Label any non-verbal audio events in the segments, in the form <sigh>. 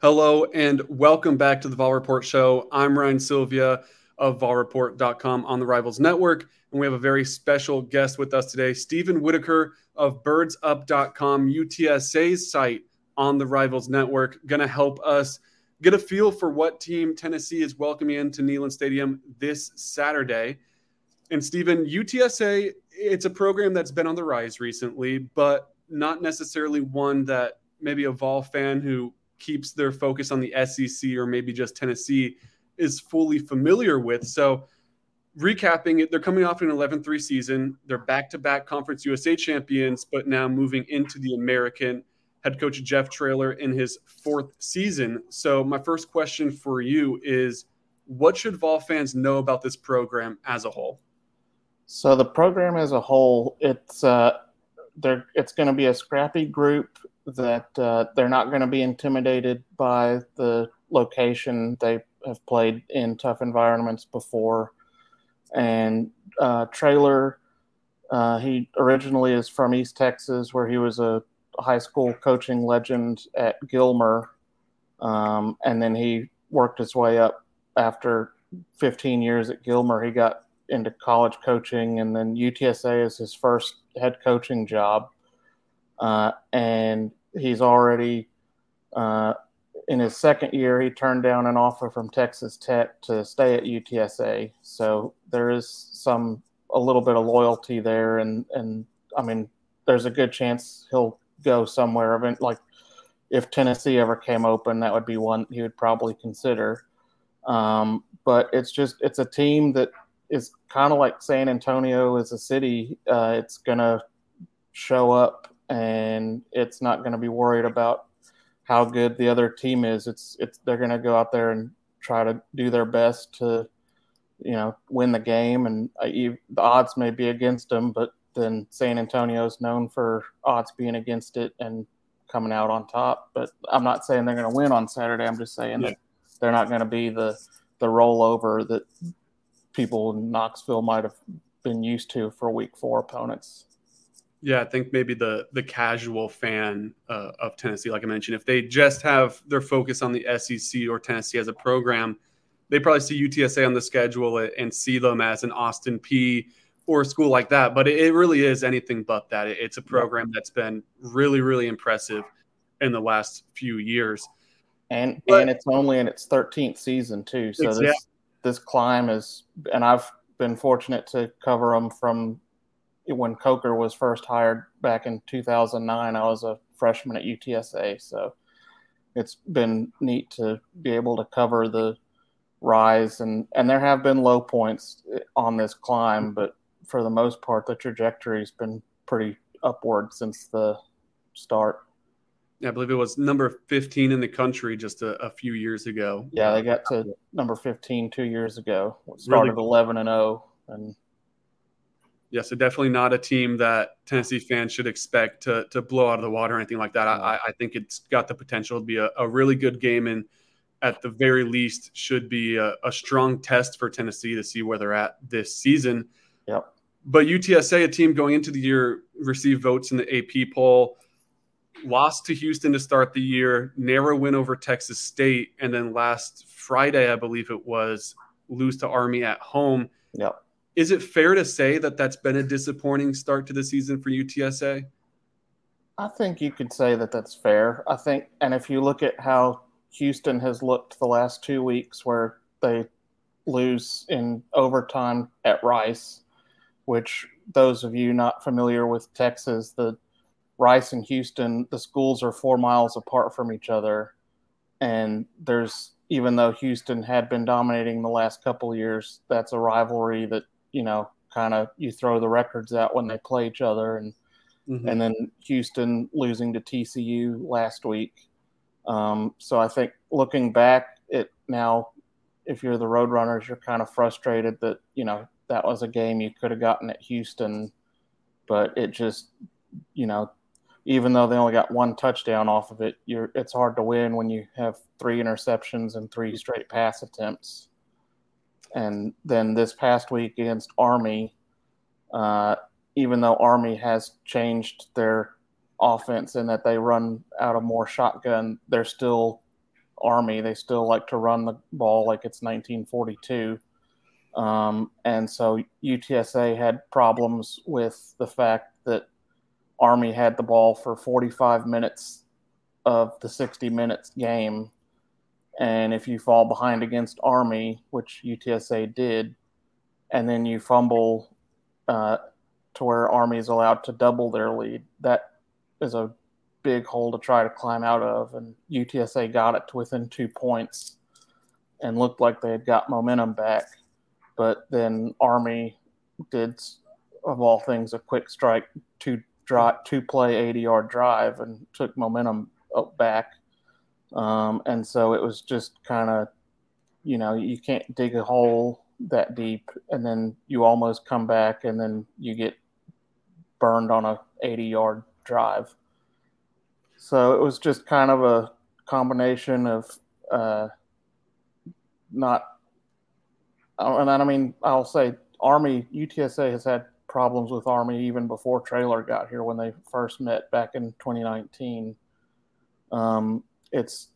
Hello and welcome back to the Vol Report Show. I'm Ryan Sylvia of VolReport.com on the Rivals Network, and we have a very special guest with us today, Stephen Whitaker of BirdsUp.com, UTSA's site on the Rivals Network, going to help us get a feel for what team Tennessee is welcoming into Neyland Stadium this Saturday. And Stephen, UTSA, it's a program that's been on the rise recently, but not necessarily one that maybe a Vol fan who keeps their focus on the SEC or maybe just Tennessee is fully familiar with. So, recapping it, they're coming off an 11 3 season. They're back to back Conference USA champions, but now moving into the American. Head coach Jeff Traylor in his fourth season. So, my first question for you is what should Vol fans know about this program as a whole? So, the program as a whole, it's uh, it's going to be a scrappy group that uh, they're not going to be intimidated by the location. They have played in tough environments before. And uh, Traylor, uh, he originally is from East Texas, where he was a high school coaching legend at Gilmer. Um, and then he worked his way up after 15 years at Gilmer. He got into college coaching, and then UTSA is his first head coaching job. Uh, and he's already uh, in his second year. He turned down an offer from Texas Tech to stay at UTSA. So there is some a little bit of loyalty there, and and I mean, there's a good chance he'll go somewhere. I mean, Like if Tennessee ever came open, that would be one he would probably consider. Um, but it's just it's a team that is kind of like San Antonio as a city. Uh, it's gonna show up and it's not going to be worried about how good the other team is. It's it's they're going to go out there and try to do their best to you know win the game, and uh, the odds may be against them, but then San Antonio is known for odds being against it and coming out on top. But I'm not saying they're going to win on Saturday. I'm just saying yeah. that they're not going to be the the rollover that people in Knoxville might have been used to for week four opponents. Yeah, I think maybe the the casual fan uh, of Tennessee, like I mentioned, if they just have their focus on the SEC or Tennessee as a program, they probably see UTSA on the schedule and see them as an Austin Peay or a school like that. But it really is anything but that. It's a program that's been really, really impressive in the last few years. And but, and it's only in its 13th season too. So this this climb is, and I've been fortunate to cover them from when Coker was first hired back in 2009, I was a freshman at UTSA. So it's been neat to be able to cover the rise and and there have been low points on this climb, but for the most part, the trajectory's been pretty upward since the start. Yeah, I believe it was number 15 in the country just a, a few years ago. Yeah, they got to number 15 two years ago. Started really? 11 and 0 and yeah, so definitely not a team that Tennessee fans should expect to to blow out of the water or anything like that. Mm-hmm. I, I think it's got the potential to be a, a really good game and at the very least should be a, a, strong test for Tennessee to see where they're at this season. Yep. But UTSA, a team going into the year, received votes in the AP poll, lost to Houston to start the year, narrow win over Texas State, and then last Friday, I believe it was, lose to Army at home. Yep is it fair to say that that's been a disappointing start to the season for UTSA? I think you could say that that's fair. I think, and if you look at how Houston has looked the last two weeks, where they lose in overtime at Rice, which those of you not familiar with Texas, the Rice and Houston, the schools are four miles apart from each other. And there's, even though Houston had been dominating the last couple years, that's a rivalry that you know, kind of you throw the records out when they play each other, and mm-hmm. and then Houston losing to TCU last week. Um, so I think looking back, it now, if you're the Roadrunners, you're kind of frustrated that you know that was a game you could have gotten at Houston, but it just, you know, even though they only got one touchdown off of it, you're it's hard to win when you have three interceptions and three straight pass attempts. And then this past week against Army, uh, even though Army has changed their offense and that they run out of more shotgun, they're still Army. They still like to run the ball like it's 1942. Um, and so UTSA had problems with the fact that Army had the ball for 45 minutes of the 60 minutes game. And if you fall behind against Army, which UTSA did, and then you fumble uh, to where Army is allowed to double their lead, that is a big hole to try to climb out of. And UTSA got it to within two points and looked like they had got momentum back. But then Army did, of all things, a quick strike, two, drive, two play 80 yard drive and took momentum back. Um, and so it was just kind of, you know, you can't dig a hole that deep and then you almost come back and then you get burned on a 80 yard drive. So it was just kind of a combination of uh, not, and I mean, I'll say Army, UTSA has had problems with Army even before Traylor got here when they first met back in 2019. Um, it's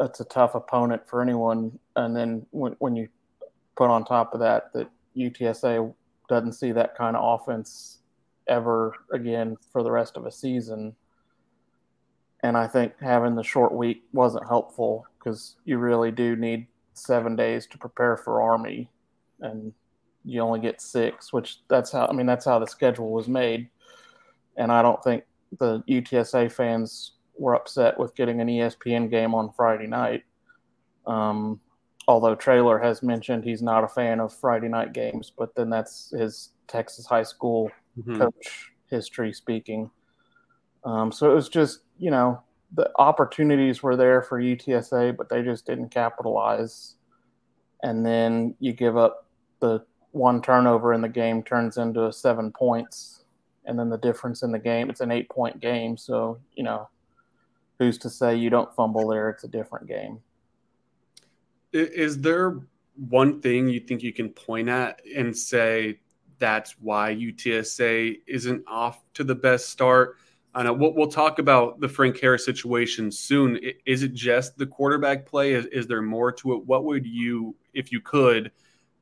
it's a tough opponent for anyone, and then when when you put on top of that that UTSA doesn't see that kind of offense ever again for the rest of a season. And I think having the short week wasn't helpful because you really do need seven days to prepare for Army, and you only get six, which that's how I mean that's how the schedule was made. And I don't think the UTSA fans were upset with getting an ESPN game on Friday night. Um, although Traylor has mentioned he's not a fan of Friday night games, but then that's his Texas high school mm-hmm. coach history speaking. Um, so it was just, you know, the opportunities were there for UTSA, but they just didn't capitalize. And then you give up the one turnover in the game turns into seven points. And then the difference in the game, it's an eight point game. So, you know, who's to say you don't fumble there? It's a different game. Is there one thing you think you can point at and say that's why UTSA isn't off to the best start? I know we'll, we'll talk about the Frank Harris situation soon. Is it just the quarterback play? Is, is there more to it? What would you, if you could,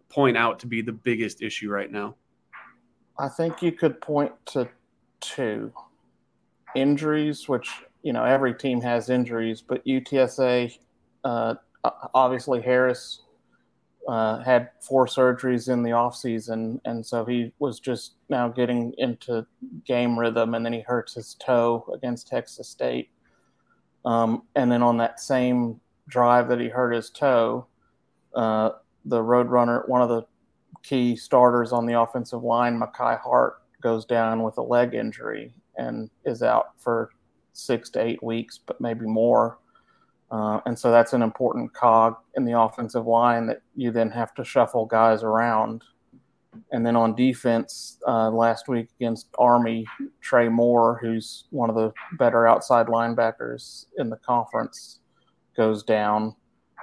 point out to be the biggest issue right now? I think you could point to two injuries, which you know every team has injuries, but UTSA, uh, obviously Harris uh, had four surgeries in the off season, and so he was just now getting into game rhythm, and then he hurts his toe against Texas State, um, and then on that same drive that he hurt his toe, uh, the Roadrunner, one of the key starters on the offensive line, Makai Hart, goes down with a leg injury and is out for six to eight weeks, but maybe more. Uh, and so that's an important cog in the offensive line that you then have to shuffle guys around. And then on defense, uh, last week against Army, Trey Moore, who's one of the better outside linebackers in the conference, goes down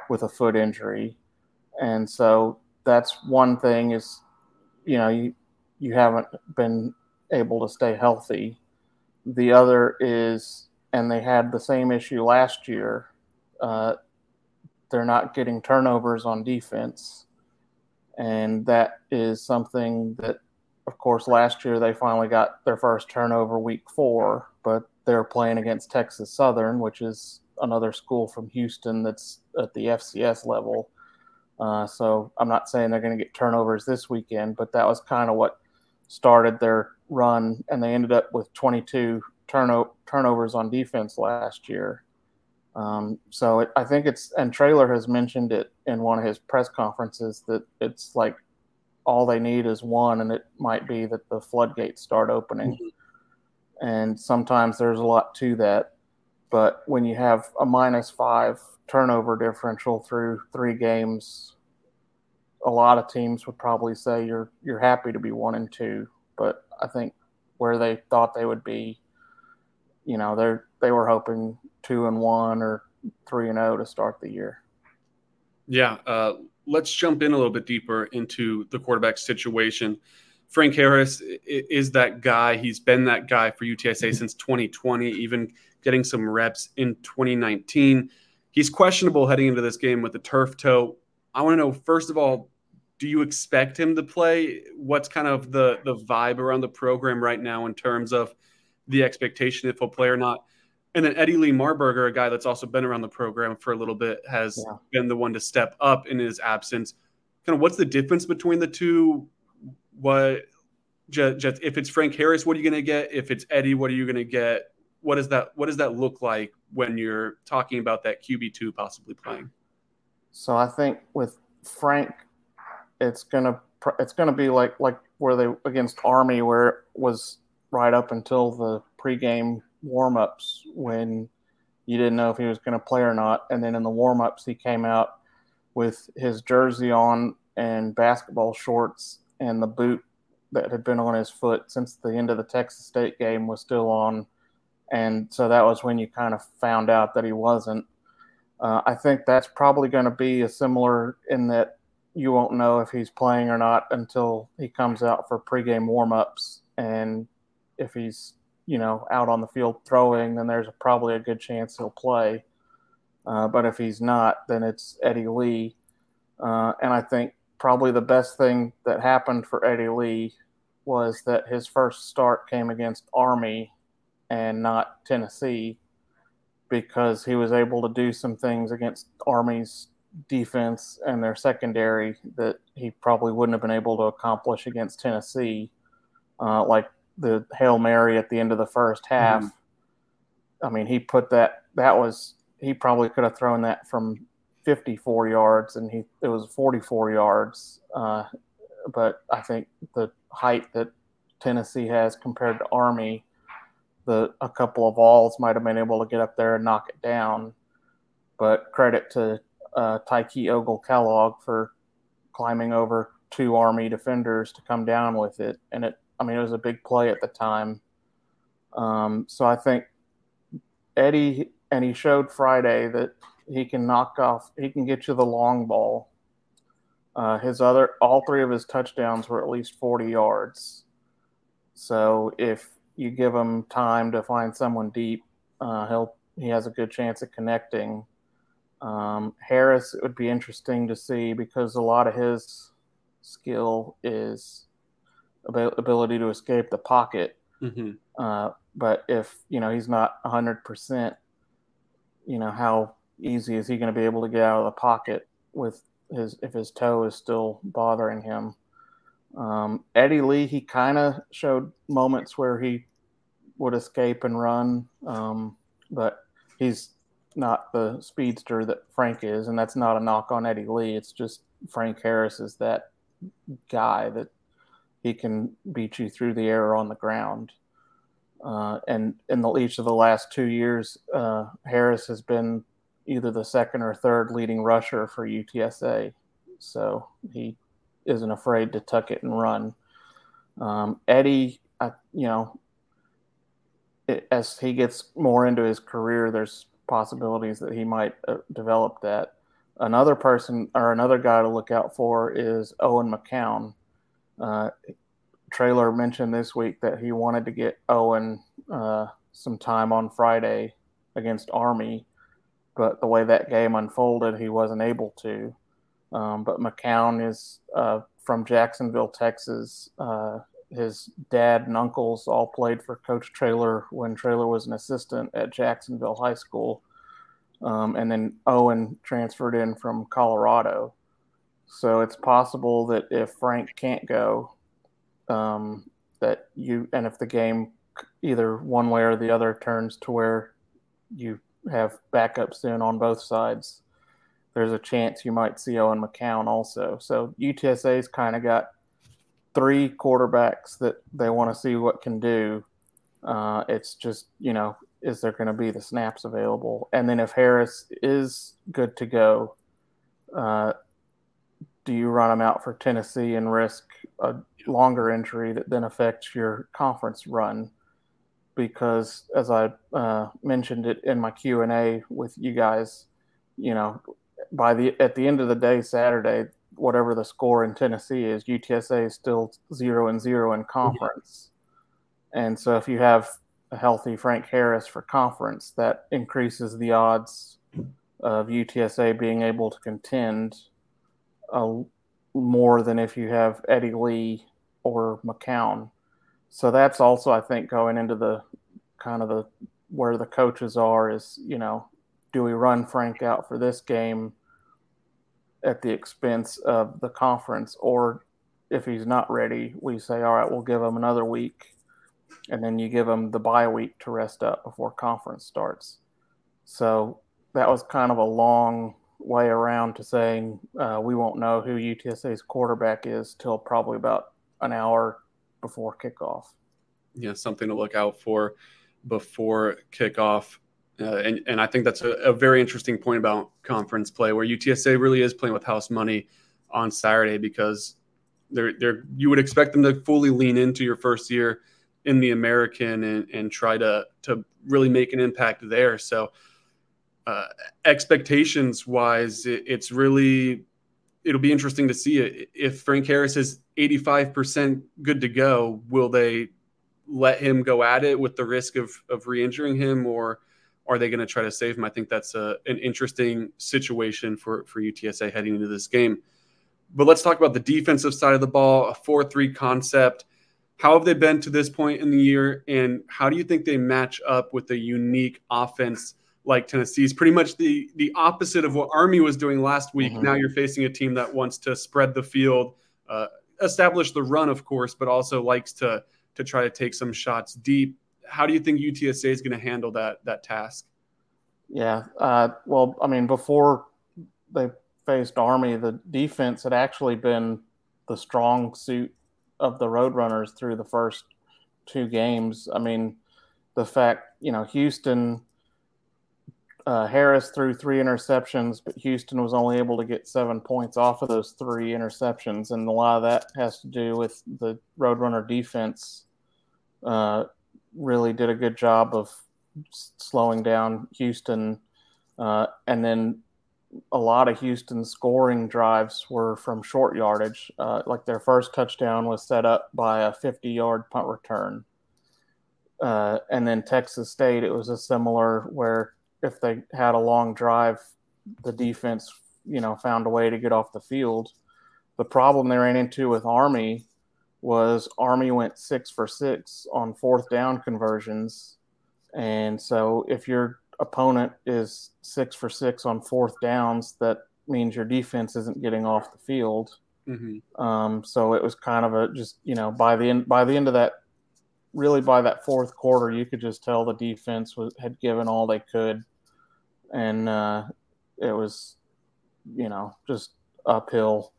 with a foot injury. And so that's one thing is, you know, you, you haven't been able to stay healthy. The other is, and they had the same issue last year uh, they're not getting turnovers on defense. And that is something that, of course, last year they finally got their first turnover week four, but they're playing against Texas Southern, which is another school from Houston that's at the FCS level. Uh, so I'm not saying they're going to get turnovers this weekend, but that was kind of what started their run, and they ended up with 22 turno- turnovers on defense last year. Um, so it, I think it's, and Traylor has mentioned it in one of his press conferences that it's like all they need is one, and it might be that the floodgates start opening. Mm-hmm. And sometimes there's a lot to that. But when you have a minus five turnover differential through three games, a lot of teams would probably say you're you're happy to be one and two. But I think where they thought they would be, you know, they're they were hoping two and one or three and zero oh to start the year. Yeah, uh, let's jump in a little bit deeper into the quarterback situation. Frank Harris is that guy. He's been that guy for UTSA since 2020, even getting some reps in 2019. He's questionable heading into this game with the turf toe. I want to know first of all, do you expect him to play? What's kind of the the vibe around the program right now in terms of the expectation if he'll play or not? And then Eddie Lee Marburger, a guy that's also been around the program for a little bit, has yeah. been the one to step up in his absence. Kind of what's the difference between the two? What just, just if it's Frank Harris, what are you going to get? If it's Eddie, what are you going to get? What does that what does that look like when you're talking about that QB two possibly playing? So I think with Frank, it's gonna it's gonna be like like where they against Army, where it was right up until the pregame warmups when you didn't know if he was going to play or not, and then in the warmups he came out with his jersey on and basketball shorts and the boot that had been on his foot since the end of the Texas State game was still on, and so that was when you kind of found out that he wasn't. Uh, I think that's probably going to be a similar in that you won't know if he's playing or not until he comes out for pregame warmups, and if he's you know out on the field throwing, then there's probably a good chance he'll play. Uh, but if he's not, then it's Eddie Lee, uh, and I think probably the best thing that happened for Eddie Lee was that his first start came against Army and not Tennessee because he was able to do some things against Army's defense and their secondary that he probably wouldn't have been able to accomplish against Tennessee, uh, like the Hail Mary at the end of the first half. Mm-hmm. I mean, he put that, that was, he probably could have thrown that from 54 yards, and he it was 44 yards. Uh, but I think the height that Tennessee has compared to Army, the a couple of Vols might have been able to get up there and knock it down. But credit to uh, Tykee Ogle-Kellogg for climbing over two Army defenders to come down with it, and it. I mean, it was a big play at the time. Um, so I think Eddie and he showed Friday that he can knock off. He can get you the long ball. Uh, his other, all three of his touchdowns were at least 40 yards. So if you give him time to find someone deep, uh, he'll he has a good chance at connecting. Um, Harris, it would be interesting to see because a lot of his skill is ability to escape the pocket. Mm-hmm. Uh, but if you know he's not 100 percent, you know how easy is he going to be able to get out of the pocket with his if his toe is still bothering him? Um, Eddie Lee, he kind of showed moments where he would escape and run, um, but he's not the speedster that Frank is, and that's not a knock on Eddie Lee. It's just Frank Harris is that guy that he can beat you through the air on the ground. Uh, and in the each of the last two years, uh, Harris has been either the second or third leading rusher for UTSA. So he isn't afraid to tuck it and run. Um, Eddie, I, you know, it, as he gets more into his career, there's possibilities that he might uh, develop that. Another person or another guy to look out for is Owen McCown. Uh, Traylor mentioned this week that he wanted to get Owen uh, some time on Friday against Army but the way that game unfolded, he wasn't able to. Um, but McCown is uh, from Jacksonville, Texas. His dad and uncles all played for Coach Traylor when Traylor was an assistant at Jacksonville High School. Um, and then Owen transferred in from Colorado. So it's possible that if Frank can't go, um, that you, and if the game either one way or the other turns to where you have backups in on both sides, there's a chance you might see Owen McCown also. So UTSA's kind of got three quarterbacks that they want to see what can do. Uh, it's just, you know, is there going to be the snaps available? And then if Harris is good to go, uh, do you run him out for Tennessee and risk a longer injury that then affects your conference run? because as I uh, mentioned it in my Q and A with you guys, you know, by the at the end of the day, Saturday, whatever the score in Tennessee is, UTSA is still zero and zero in conference, and so if you have a healthy Frank Harris for conference, that increases the odds of UTSA being able to contend uh, more than if you have Eddie Lee or McCown. So that's also, I think, going into the kind of the where the coaches are is, you know, do we run Frank out for this game at the expense of the conference? Or if he's not ready, we say, all right, we'll give him another week. And then you give him the bye week to rest up before conference starts. So that was kind of a long way around to saying uh, we won't know who UTSA's quarterback is till probably about an hour before kickoff. Yeah, something to look out for before kickoff. Uh, and, and I think that's a, a, very interesting point about conference play, where UTSA really is playing with house money on Saturday because they're, they're you would expect them to fully lean into your first year in the American and, and try to to really make an impact there. So uh, expectations wise, it, it's really it'll be interesting to see it. If Frank Harris is 85% good to go, will they let him go at it with the risk of, of re-injuring him or are they going to try to save him? I think that's a, an interesting situation for, for UTSA heading into this game. But let's talk about the defensive side of the ball, a 4 3 concept. How have they been to this point in the year? And how do you think they match up with a unique offense like Tennessee's? Pretty much the, the opposite of what Army was doing last week. Mm-hmm. Now you're facing a team that wants to spread the field, uh, establish the run, of course, but also likes to to try to take some shots deep. How do you think UTSA is going to handle that that task? Yeah, uh, well, I mean, before they faced Army, the defense had actually been the strong suit of the Roadrunners through the first two games. I mean, the fact you know Houston uh, Harris threw three interceptions, but Houston was only able to get seven points off of those three interceptions, and a lot of that has to do with the Roadrunner defense. Uh, really did a good job of slowing down Houston, uh, and then a lot of Houston's scoring drives were from short yardage. Uh, like their first touchdown was set up by a 50-yard punt return. Uh, and then Texas State, it was a similar where if they had a long drive, the defense, you know, found a way to get off the field. The problem they ran into with Army was Army went six for six on fourth down conversions. And so if your opponent is six for six on fourth downs, that means your defense isn't getting off the field. Mm-hmm. Um, so it was kind of a just you know by the end by the end of that really by that fourth quarter you could just tell the defense was, had given all they could and uh, it was, you know, just uphill.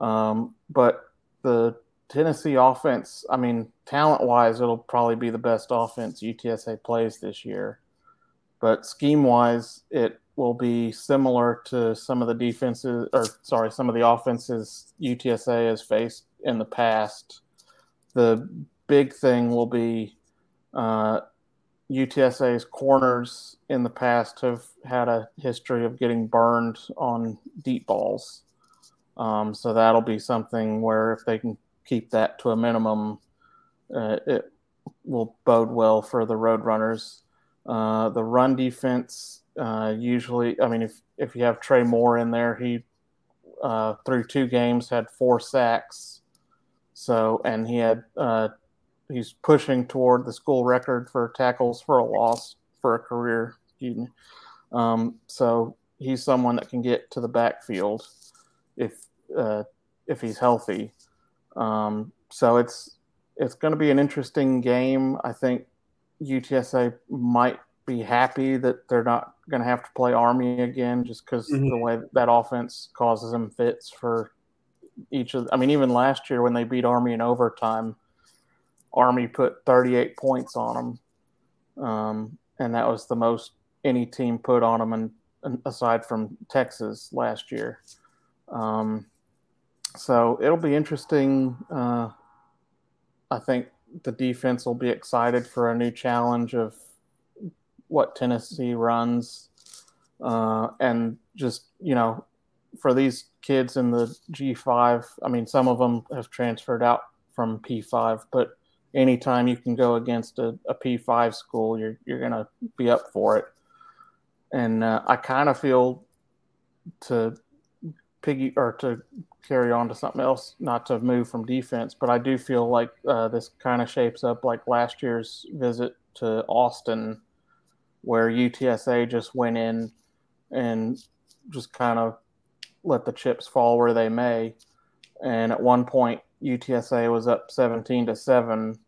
Um, but the Tennessee offense, I mean, talent wise, it'll probably be the best offense UTSA plays this year. But scheme wise, it will be similar to some of the defenses, or sorry, some of the offenses UTSA has faced in the past. The big thing will be uh, UTSA's corners in the past have had a history of getting burned on deep balls. Um, so that'll be something where if they can keep that to a minimum, uh, it will bode well for the Roadrunners. Uh, the run defense uh, usually, I mean, if if you have Trey Moore in there, he uh, through two games had four sacks. So and he had uh, he's pushing toward the school record for tackles for a loss for a career. Um, so he's someone that can get to the backfield if uh, if he's healthy. Um, so it's it's going to be an interesting game. I think UTSA might be happy that they're not going to have to play Army again, just because mm-hmm. the way that offense causes them fits for each of. I mean, even last year when they beat Army in overtime, Army put 38 points on them, um, and that was the most any team put on them, and, and aside from Texas last year. Um, so it'll be interesting. Uh, I think the defense will be excited for a new challenge of what Tennessee runs, uh, and just you know, for these kids in the G5. I mean, some of them have transferred out from P5, but anytime you can go against a a P5 school, you're you're gonna be up for it. And uh, I kind of feel to piggy or to carry on to something else, not to move from defense, but I do feel like uh, this kind of shapes up like last year's visit to Austin, where UTSA just went in and just kind of let the chips fall where they may. And at one point, UTSA was up 17 to 7.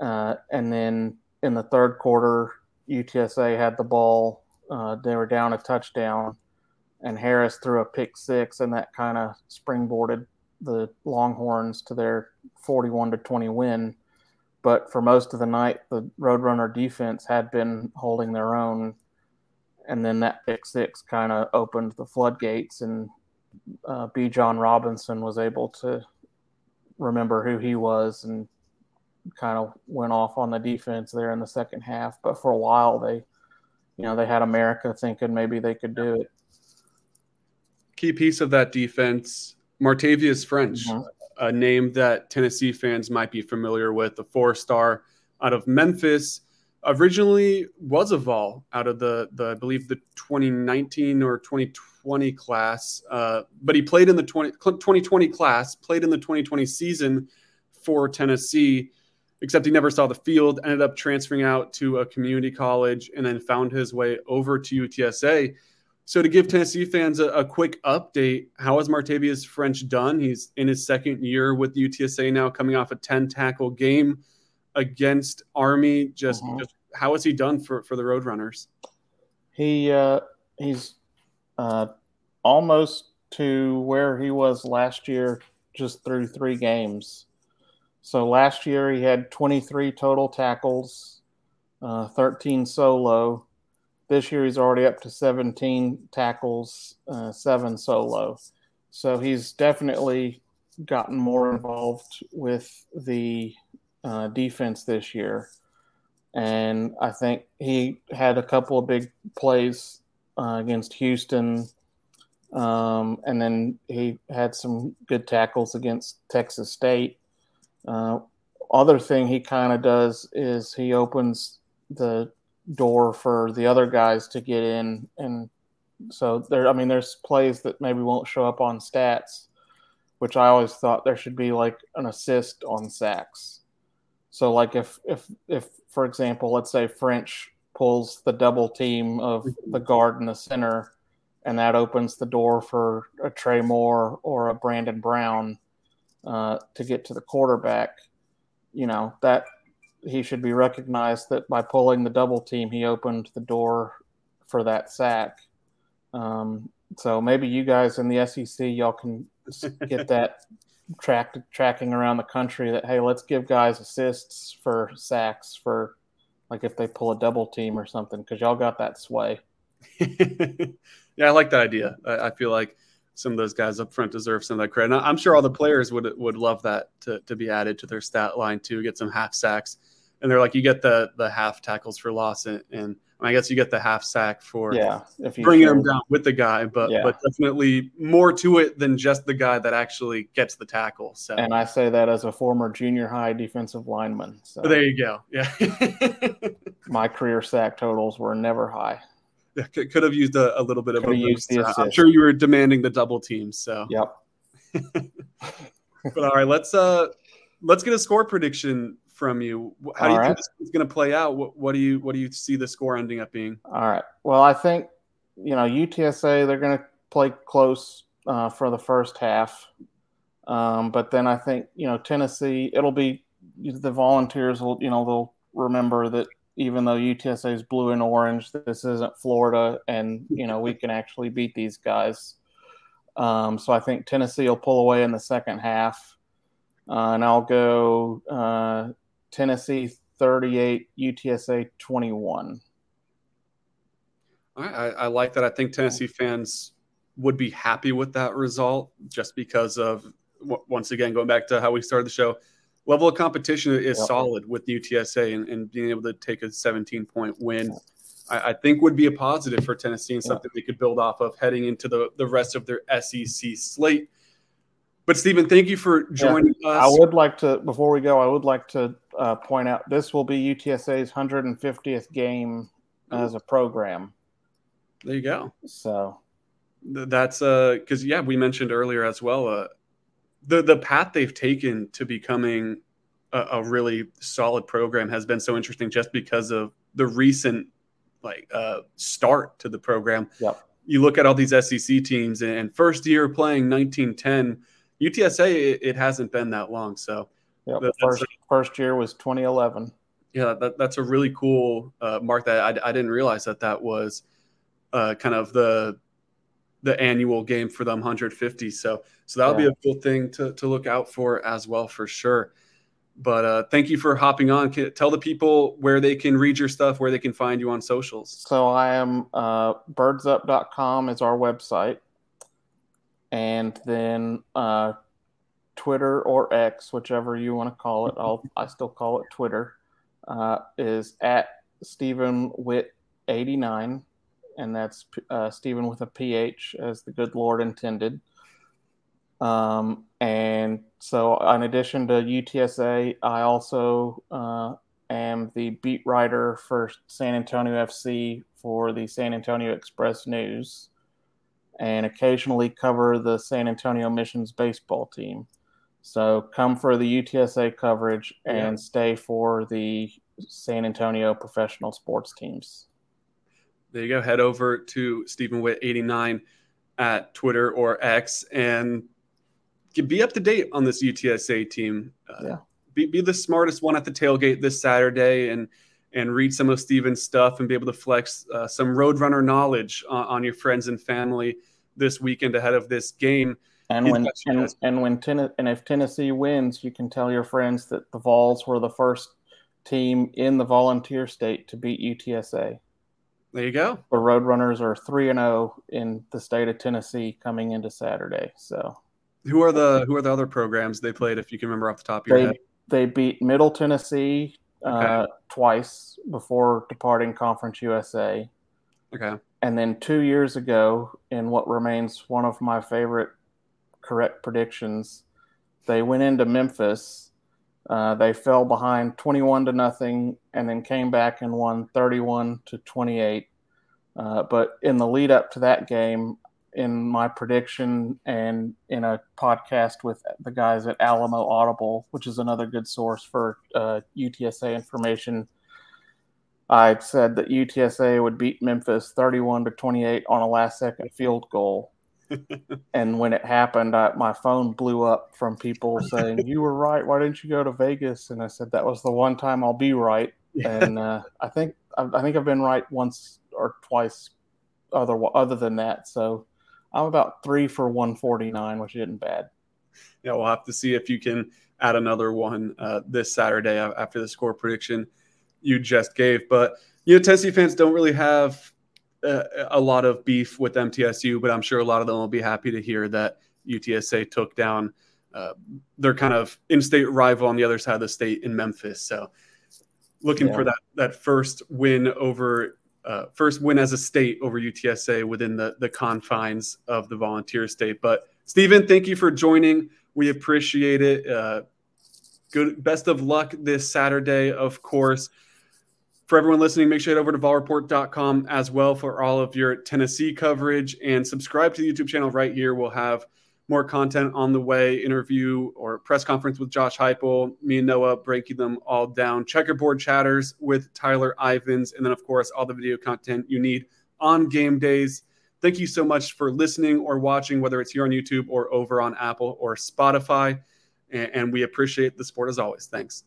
Uh, and then in the third quarter, UTSA had the ball. Uh, they were down a touchdown, and Harris threw a pick six, and that kind of springboarded the Longhorns to their 41 to 20 win. But for most of the night, the Roadrunner defense had been holding their own. And then that pick six kind of opened the floodgates, and uh, Bijan Robinson was able to remember who he was and kind of went off on the defense there in the second half. But for a while, they, you know, they had America thinking maybe they could do it. Key piece of that defense, Martavius French, mm-hmm. a name that Tennessee fans might be familiar with, a four star out of Memphis. Originally was a Vol out of the, the I believe the 2019 or 2020 class, uh, but he played in the 20, 2020 class, played in the 2020 season for Tennessee except he never saw the field, ended up transferring out to a community college, and then found his way over to UTSA. So, to give Tennessee fans a, a quick update, how has Martavius French done? He's in his second year with UTSA now, coming off a 10 tackle game against Army. Just, uh-huh. just how has he done for, for the Roadrunners? He uh, he's uh, almost to where he was last year, just through three games. So last year he had 23 total tackles, uh, 13 solo. This year he's already up to 17 tackles, uh, seven solo. So he's definitely gotten more involved with the uh, defense this year. And I think he had a couple of big plays uh, against Houston. Um, and then he had some good tackles against Texas State uh, other thing he kind of does is he opens the door for the other guys to get in, and so there. I mean, there's plays that maybe won't show up on stats, which I always thought there should be like an assist on sacks. So, like if if if for example, let's say French pulls the double team of the guard and the center, and that opens the door for a Trey Moore or a Brandon Brown uh, to get to the quarterback, you know, that he should be recognized that by pulling the double team, he opened the door for that sack. Um, so maybe you guys in the SEC, y'all can get that tracked tracking around the country that hey, let's give guys assists for sacks for like if they pull a double team or something because y'all got that sway. <laughs> yeah, I like that idea. I, I feel like some of those guys up front deserve some of that credit. And I'm sure all the players would would love that to, to be added to their stat line too. Get some half sacks, and they're like you get the the half tackles for loss, and, and I guess you get the half sack for yeah, if you bringing them down with the guy. But yeah. but definitely more to it than just the guy that actually gets the tackle. So and I say that as a former junior high defensive lineman. So there you go. Yeah, <laughs> my career sack totals were never high could have used a, a little bit of a boost. I'm sure you were demanding the double team. So yep. <laughs> but all right, let's uh let's get a score prediction from you. How do you right. think this is going to play out? What, what, do you what do you see the score ending up being? All right. Well, I think you know UTSA they're going to play close uh, for the first half, um, but then I think you know Tennessee it'll be the Volunteers will you know they'll remember that even though UTSA is blue and orange, this isn't Florida, and you know we can actually beat these guys. Um, so I think Tennessee will pull away in the second half, uh, and I'll go uh, Tennessee 38, UTSA 21. I, I like that. I think Tennessee fans would be happy with that result just because of once again going back to how we started the show level of competition is yep. solid with UTSA and, and, being able to take a 17 point win. I, I, think would be a positive for Tennessee and something they could build off of heading into the, the rest of their SEC slate. But Stephen, thank you for joining yeah, us. I would like to, before we go, I would like to uh, point out this will be UTSA's 150th game as a program. There you go. So That's uh because yeah, we mentioned earlier as well. Uh, the the path they've taken to becoming a, a really solid program has been so interesting, just because of the recent like uh, start to the program. Yep. You look at all these SEC teams and first year playing 1910. UTSA, it, it hasn't been that long. So, yep. the first, first year was 2011. Yeah, that, that's a really cool uh, mark that I, I didn't realize that that was uh, kind of the the annual game for them 150 so so that'll yeah. be a cool thing to, to look out for as well for sure but uh, thank you for hopping on. Can, tell the people where they can read your stuff, where they can find you on socials. So I am uh, birdsup.com is our website. And then uh, Twitter or X, whichever you want to call it, I'll, I still call it Twitter, uh, is at Stephen Witt 89. And that's uh, Stephen with a PH, as the good Lord intended. Um, and so, in addition to UTSA, I also uh, am the beat writer for San Antonio FC for the San Antonio Express News and occasionally cover the San Antonio Missions baseball team. So, come for the UTSA coverage and yeah. stay for the San Antonio professional sports teams. There you go. Head over to Stephen Witt 89 at Twitter or X and be up to date on this UTSA team. Uh, yeah. Be, be the smartest one at the tailgate this Saturday and and read some of Stephen's stuff and be able to flex uh, some Roadrunner knowledge on, on, your friends and family this weekend ahead of this game. And when and, and, when ten, and if Tennessee wins, you can tell your friends that the Vols were the first team in the Volunteer State to beat UTSA. There you go. The Roadrunners are three and zero oh in the state of Tennessee coming into Saturday. So who are the who are the other programs they played? If you can remember off the top of your they, head, they beat Middle Tennessee uh, twice before departing Conference USA. Okay. And then two years ago, in what remains one of my favorite correct predictions, they went into Memphis. Uh, they fell behind 21 to nothing and then came back and won 31 to 28. Uh, but in the lead up to that game, in my prediction and in a podcast with the guys at Alamo Audible, which is another good source for uh, UTSA information. I said that UTSA would beat Memphis 31 to 28 on a last second field goal. And when it happened, I, my phone blew up from people saying, You were right. Why didn't you go to Vegas? And I said, That was the one time I'll be right. And uh, I think I think I've been right once or twice other other than that. So I'm about three for 149, which isn't bad. Yeah, we'll have to see if you can add another one uh, this Saturday after the score prediction you just gave. But you know, Tennessee fans don't really have uh, a lot of beef with MTSU, but I'm sure a lot of them will be happy to hear that UTSA took down uh, their kind of in-state rival on the other side of the state in Memphis. So, looking yeah. for that that first win over uh, first win as a state over UTSA within the, the confines of the volunteer state. But Stephen, thank you for joining. We appreciate it. Uh, good, best of luck this Saturday, of course. For everyone listening, make sure you head over to volreport.com as well for all of your Tennessee coverage and subscribe to the YouTube channel right here. We'll have more content on the way, interview or press conference with Josh Heupel, me and Noah breaking them all down, checkerboard chatters with Tyler Ivins, and then, of course, all the video content you need on game days. Thank you so much for listening or watching, whether it's here on YouTube or over on Apple or Spotify. And we appreciate the support as always. Thanks.